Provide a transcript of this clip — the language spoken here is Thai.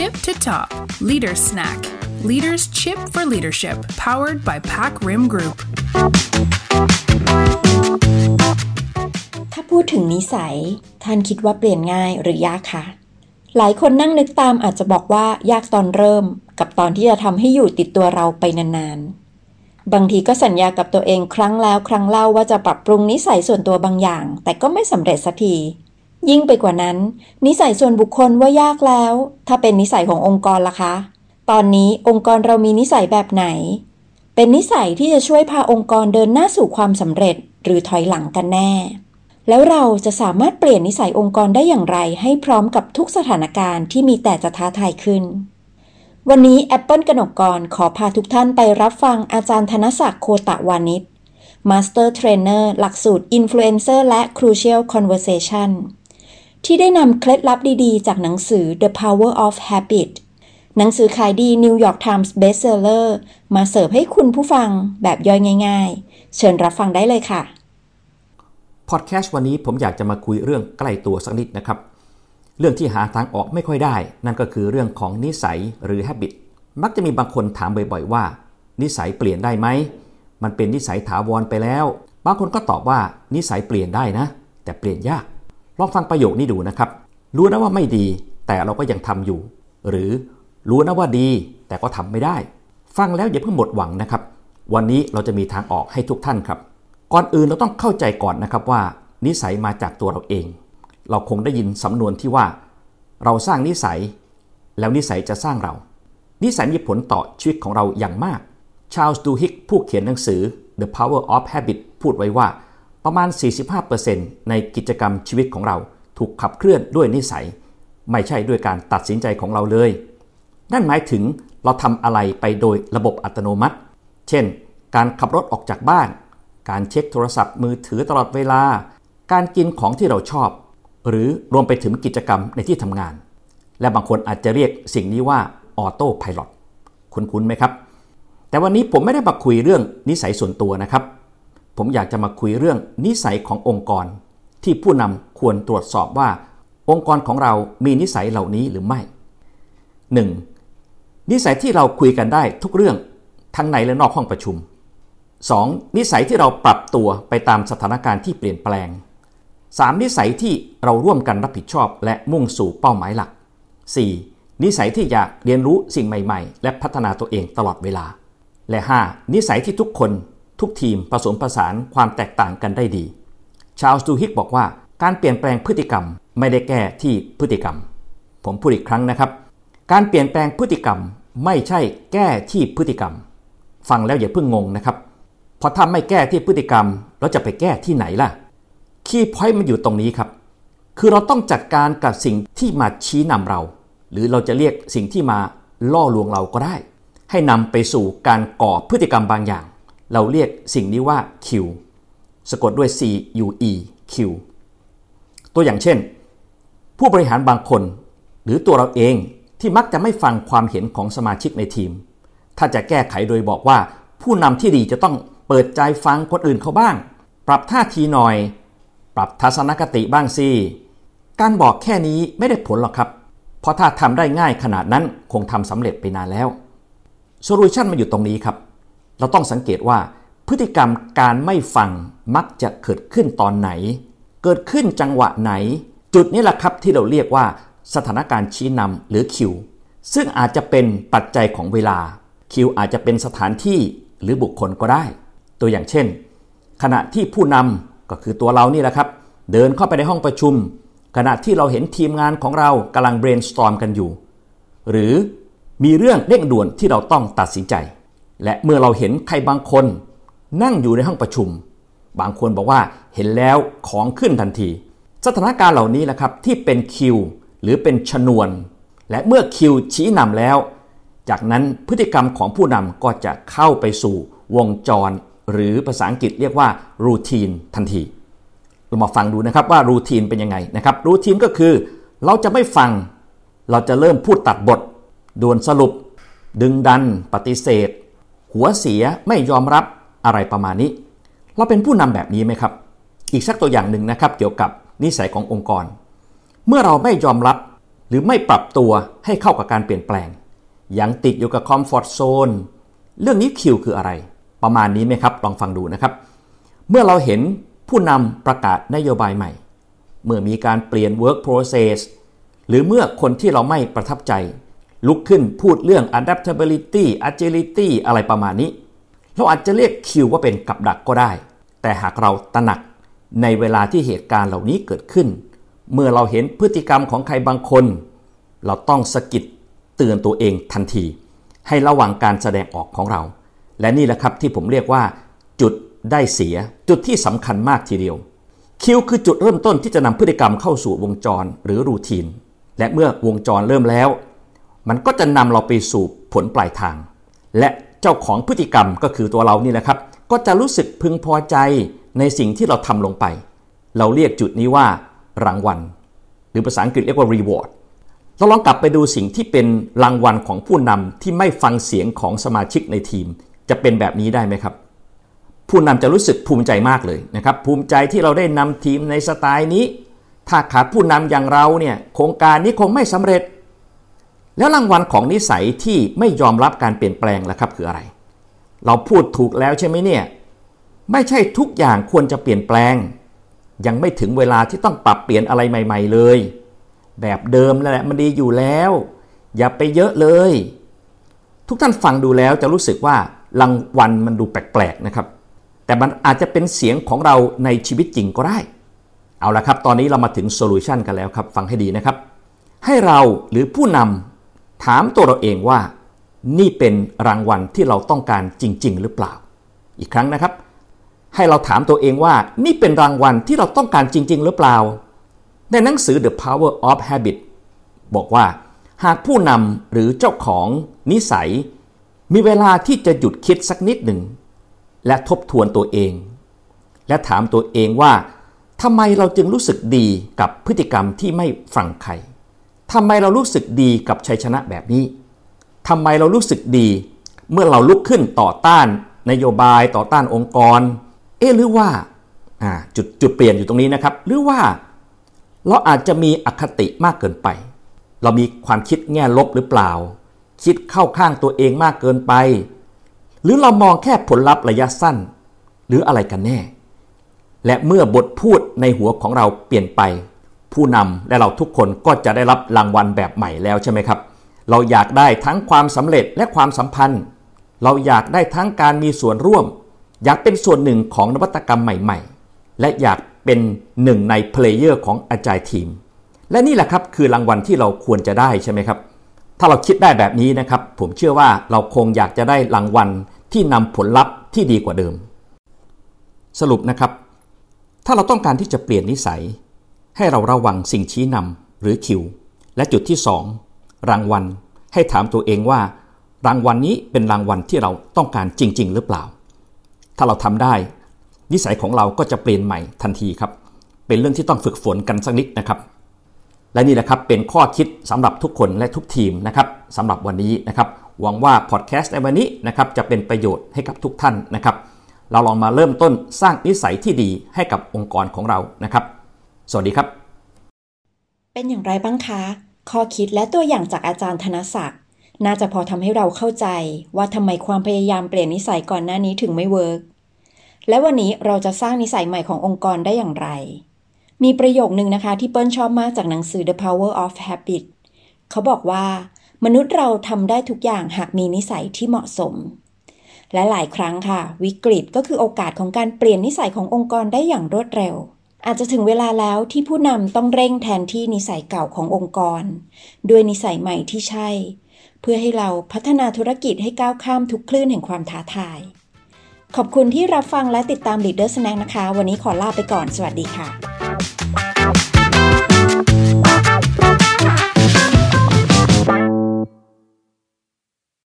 tip to top Leader Snack. Leaders Chip for Leadership powered by Pack Rim Group ถ้าพูดถึงนิสัย ท่านคิดว่าเปลี่ยนง่ายหรือยากคะ หลายคนนั่งนึกตามอาจจะบอกว่ายากตอนเริ่ม กับตอนที่จะทำให้อยู่ติดตัวเราไปนานๆ บางทีก็สัญญากับตัวเองครั้งแล้วครั้งเล่าว่าจะปรับปรุงนิสัยส่วนตัวบางอย่าง แต่ก็ไม่สำเร็จสักที ยิ่งไปกว่านั้น นิสัยส่วนบุคคลว่ายากแล้ว ถ้าเป็นนิสัยขององค์กรล่ะคะ ตอนนี้องค์กรเรามีนิสัยแบบไหน เป็นนิสัยที่จะช่วยพาองค์กรเดินหน้าสู่ความสำเร็จ หรือถอยหลังกันแน่ แล้วเราจะสามารถเปลี่ยนนิสัยองค์กรได้อย่างไร ให้พร้อมกับทุกสถานการณ์ที่มีแต่จะท้าทายขึ้น วันนี้ Apple กนกกรขอพาทุกท่านไปรับฟังอาจารย์ธนศักดิ์โคตะวานิช Master Trainer หลักสูตร Influencer และ Crucial Conversation ที่ได้นำเคล็ดลับดีๆ จากหนังสือ The Power of Habit หนังสือขายดี New York Times Bestseller มาเสิร์ฟให้คุณผู้ฟังแบบย่อยง่าย ๆ เชิญรับฟังได้เลยค่ะ พอดแคสต์วันนี้ผมอยากจะมาคุยเรื่องใกล้ตัวสักนิดนะครับ เรื่องที่หาทางออกไม่ค่อยได้ นั่นก็คือเรื่องของนิสัยหรือ habit มักจะมีบางคนถามบ่อยๆว่า นิสัยเปลี่ยนได้ไหม มันเป็นนิสัยถาวรไปแล้ว บางคนก็ตอบว่านิสัยเปลี่ยนได้นะ แต่เปลี่ยนยาก ลองฟังประโยคนี้ดูนะครับ รู้นะว่าไม่ดี แต่เราก็ยังทำอยู่ หรือรู้นะว่าดี แต่ก็ทำไม่ได้ ฟังแล้วอย่าเพิ่งหมดหวังนะครับ วันนี้เราจะมีทางออกให้ทุกท่านครับ ก่อนอื่นเราต้องเข้าใจก่อนนะครับว่า นิสัยมาจากตัวเราเอง เราคงได้ยินสำนวนที่ว่า เราสร้างนิสัย แล้วนิสัยจะสร้างเรา นิสัยมีผลต่อชีวิตของเราอย่างมาก ชาลส์ดูฮิกผู้เขียนหนังสือ The Power of Habit พูดไว้ว่า ประมาณ 45%ในกิจกรรมชีวิตของเราถูกขับเคลื่อนด้วยนิสัย ไม่ใช่ด้วยการตัดสินใจของเราเลย นั่นหมายถึงเราทำอะไรไปโดยระบบอัตโนมัติ เช่น การขับรถออกจากบ้าน การเช็คโทรศัพท์มือถือตลอดเวลา การกินของที่เราชอบ หรือรวมไปถึงกิจกรรมในที่ทำงาน และบางคนอาจจะเรียกสิ่งนี้ว่าออโต้พายロคุ้นๆไหมครับ แต่วันนี้ผมไม่ได้มาคุยเรื่องนิสัยส่วนตัวนะครับ ผมอยากจะมาคุยเรื่องนิสัยขององค์กร ที่ผู้นำควรตรวจสอบว่า องค์กรของเรามีนิสัยเหล่านี้หรือไม่ 1. นิสัยที่เราคุยกันได้ทุกเรื่องทั้งในและนอกห้องประชุม 2. นิสัยที่เราปรับตัวไปตามสถานการณ์ที่เปลี่ยนแปลง 3. นิสัยที่เราร่วมกันรับผิดชอบ และมุ่งสู่เป้าหมายหลัก 4. นิสัยที่อยากเรียนรู้สิ่งใหม่ ๆ และพัฒนาตัวเองตลอดเวลา และ 5. นิสัยที่ทุกคน ทุกทีมผสมผสานความแตกต่างกันได้ดี ชาลส์ดูฮิกบอกว่าการเปลี่ยนแปลงพฤติกรรมไม่ได้แก้ที่พฤติกรรม ผมพูดอีกครั้งนะครับ การเปลี่ยนแปลงพฤติกรรมไม่ใช่แก้ที่พฤติกรรม ฟังแล้วอย่าเพิ่งงงนะครับพอทำไม่แก้ที่พฤติกรรมเราจะไปแก้ที่ไหนล่ะคีย์พอยต์มันอยู่ตรงนี้ครับ คือเราต้องจัดการกับสิ่งที่มาชี้นำเรา หรือเราจะเรียกสิ่งที่มาล่อลวงเราก็ได้ ให้นำไปสู่การก่อพฤติกรรมบางอย่าง เราเรียกสิ่งนี้ว่า Q สะกดด้วย C U E Q ตัวอย่างเช่น ผู้บริหารบางคน หรือตัวเราเองที่มักจะไม่ฟังความเห็นของสมาชิกในทีม ถ้าจะแก้ไขโดยบอกว่า ผู้นำที่ดีจะต้องเปิดใจฟังคนอื่นเขาบ้าง ปรับท่าทีหน่อย ปรับทัศนคติบ้างสิการบอกแค่นี้ไม่ได้ผลหรอกครับ เพราะถ้าทำได้ง่ายขนาดนั้นคงทำสำเร็จไปนานแล้วโซลูชันมันอยู่ตรงนี้ครับ เราต้องสังเกตว่าพฤติกรรมการไม่ฟังมักจะเกิดขึ้นตอนไหน เกิดขึ้นจังหวะไหน จุดนี้แหละครับที่เราเรียกว่าสถานการณ์ชี้นำหรือคิว ซึ่งอาจจะเป็นปัจจัยของเวลา คิวอาจจะเป็นสถานที่หรือบุคคลก็ได้ ตัวอย่างเช่น ขณะที่ผู้นำก็คือตัวเรานี่แหละครับ เดินเข้าไปในห้องประชุม ขณะที่เราเห็นทีมงานของเรากำลัง brainstorm กันอยู่ หรือมีเรื่องเร่งด่วนที่เราต้องตัดสินใจ และเมื่อเราเห็นใครบางคนนั่งอยู่ในห้องประชุม บางคนบอกว่าเห็นแล้วของขึ้นทันที สถานการณ์เหล่านี้แหละครับที่เป็นคิวหรือเป็นชนวน และเมื่อคิวชี้นำแล้ว จากนั้นพฤติกรรมของผู้นำก็จะเข้าไปสู่วงจร หรือภาษาอังกฤษเรียกว่ารูทีนทันที เรามาฟังดูนะครับว่ารูทีนเป็นยังไงนะครับรูทีนก็คือ เราจะไม่ฟัง เราจะเริ่มพูดตัดบทด่วนสรุป ดึงดัน ปฏิเสธ หัวเสียไม่ยอมรับอะไรประมาณนี้ เราเป็นผู้นำแบบนี้ไหมครับ อีกสักตัวอย่างหนึ่งนะครับ เกี่ยวกับนิสัยขององค์กร เมื่อเราไม่ยอมรับหรือไม่ปรับตัวให้เข้ากับการเปลี่ยนแปลง ยังติดอยู่กับคอมฟอร์ทโซนเรื่องนี้คิวคืออะไร ประมาณนี้ไหมครับ ลองฟังดูนะครับ เมื่อเราเห็นผู้นำประกาศนโยบายใหม่ เมื่อมีการเปลี่ยน work process หรือเมื่อคนที่เราไม่ประทับใจ ลุกขึ้นพูดเรื่อง adaptability agility อะไรประมาณนี้ เราอาจจะเรียกคิวว่าเป็นกับดักก็ได้ แต่หากเราตระหนักในเวลาที่เหตุการณ์เหล่านี้เกิดขึ้น เมื่อเราเห็นพฤติกรรมของใครบางคน เราต้องสะกิดเตือนตัวเองทันที ให้ระวังการแสดงออกของเรา และนี่แหละครับที่ผมเรียกว่า จุดได้เสีย จุดที่สำคัญมากทีเดียว คิวคือจุดเริ่มต้นที่จะนำพฤติกรรมเข้าสู่วงจรหรือรูทีน และเมื่อวงจรเริ่มแล้ว มันก็จะนำเราไปสู่ผลปลายทาง และเจ้าของพฤติกรรมก็คือตัวเรานี่แหละครับ ก็จะรู้สึกพึงพอใจในสิ่งที่เราทำลงไป เราเรียกจุดนี้ว่ารางวัล หรือภาษาอังกฤษเรียกว่า reward เราลองกลับไปดูสิ่งที่เป็นรางวัลของผู้นำที่ไม่ฟังเสียงของสมาชิกในทีม จะเป็นแบบนี้ได้ไหมครับ ผู้นำจะรู้สึกภูมิใจมากเลยนะครับ ภูมิใจที่เราได้นำทีมในสไตล์นี้ ถ้าขาดผู้นำอย่างเราเนี่ยโครงการนี้คงไม่สำเร็จ แล้วรางวัลของนิสัยที่ไม่ยอมรับการเปลี่ยนแปลงล่ะครับคืออะไร เราพูดถูกแล้วใช่ไหมเนี่ยไม่ใช่ทุกอย่างควรจะเปลี่ยนแปลง ยังไม่ถึงเวลาที่ต้องปรับเปลี่ยนอะไรใหม่ ๆ เลย แบบเดิมแหละมันดีอยู่แล้ว อย่าไปเยอะเลย ทุกท่านฟังดูแล้วจะรู้สึกว่ารางวัลมันดูแปลกๆนะครับ แต่มันอาจจะเป็นเสียงของเราในชีวิตจริงก็ได้ เอาละครับ ตอนนี้เรามาถึงโซลูชันกันแล้วครับ ฟังให้ดีนะครับ ให้เราหรือผู้นำ ถามตัวเราเองว่า นี่เป็นรางวัลที่เราต้องการจริง ๆ หรือเปล่า อีกครั้งนะครับ ให้เราถามตัวเองว่า นี่เป็นรางวัลที่เราต้องการจริง ๆ หรือเปล่า ในหนังสือ The Power of Habit บอกว่า หากผู้นำหรือเจ้าของนิสัย มีเวลาที่จะหยุดคิดสักนิดหนึ่ง และทบทวนตัวเอง และถามตัวเองว่าทำไมเราจึงรู้สึกดีกับพฤติกรรมที่ไม่ฟังใคร ทำไมเรารู้สึกดีกับชัยชนะแบบนี้ทำไมเรารู้สึกดี เมื่อเราลุกขึ้นต่อต้าน นโยบายต่อต้านองค์กร เอ๊หรือว่าจุดจุดเปลี่ยนอยู่ตรงนี้นะครับ หรือว่าเราอาจจะมีอคติมากเกินไป เรามีความคิดแง่ลบหรือเปล่า คิดเข้าข้างตัวเองมากเกินไป หรือเรามองแค่ผลลัพธ์ระยะสั้น หรืออะไรกันแน่ และเมื่อบทพูดในหัวของเราเปลี่ยนไป ผู้นำและเราทุกคนก็จะได้รับรางวัลแบบใหม่แล้วใช่ไหมครับ เราอยากได้ทั้งความสำเร็จและความสัมพันธ์ เราอยากได้ทั้งการมีส่วนร่วม อยากเป็นส่วนหนึ่งของนวัตกรรมใหม่ ๆ และอยากเป็นหนึ่งใน player ของ agile team และนี่แหละครับคือรางวัลที่เราควรจะได้ใช่ไหมครับ ถ้าเราคิดได้แบบนี้นะครับ ผมเชื่อว่าเราคงอยากจะได้รางวัลที่นำผลลัพธ์ที่ดีกว่าเดิม สรุปนะครับ ถ้าเราต้องการที่จะเปลี่ยนนิสัย ให้เราระวังสิ่งชี้นำหรือคิว และจุดที่ 2 รางวัล ให้ถามตัวเองว่า รางวัลนนี้เป็นรางวัลที่เราต้องการจริง ๆ หรือเปล่า ถ้าเราทำได้ นิสัยของเราก็จะเปลี่ยนใหม่ทันทีครับ เป็นเรื่องที่ต้องฝึกฝนกันสักนิดนะครับ และนี่แหละครับเป็นข้อคิดสำหรับทุกคนและทุกทีมนะครับสำหรับวันนี้นะครับหวังว่าพอดแคสต์ในวันนี้นะครับจะเป็นประโยชน์ให้กับทุกท่านนะครับ เราลองมาเริ่มต้นสร้างนิสัยที่ดีให้กับองค์กรของเรานะครับ สวัสดีครับ เป็นอย่างไรบ้างคะ ข้อคิดและตัวอย่างจากอาจารย์ธนศักดิ์น่าจะพอทำให้เราเข้าใจว่าทำไมความพยายามเปลี่ยนนิสัยก่อนหน้านี้ถึงไม่เวิร์กและวันนี้เราจะสร้างนิสัยใหม่ขององค์กรได้อย่างไร มีประโยคนึงนะคะที่เปิ้ลชอบมากจากหนังสือ The Power of Habit เขาบอกว่ามนุษย์เราทำได้ทุกอย่างหากมีนิสัยที่เหมาะสม และหลายครั้งค่ะ วิกฤตก็คือโอกาสของการเปลี่ยนนิสัยขององค์กรได้อย่างรวดเร็ว อาจจะถึงเวลาแล้วที่ผู้นำต้องเร่งแทนที่นิสัยเก่าขององค์กร ด้วยนิสัยใหม่ที่ใช่ เพื่อให้เราพัฒนาธุรกิจให้ก้าวข้ามทุกคลื่นแห่งความท้าทาย ขอบคุณที่รับฟังและติดตาม Leader Snack นะคะ วันนี้ขอลาไปก่อน สวัสดีค่ะ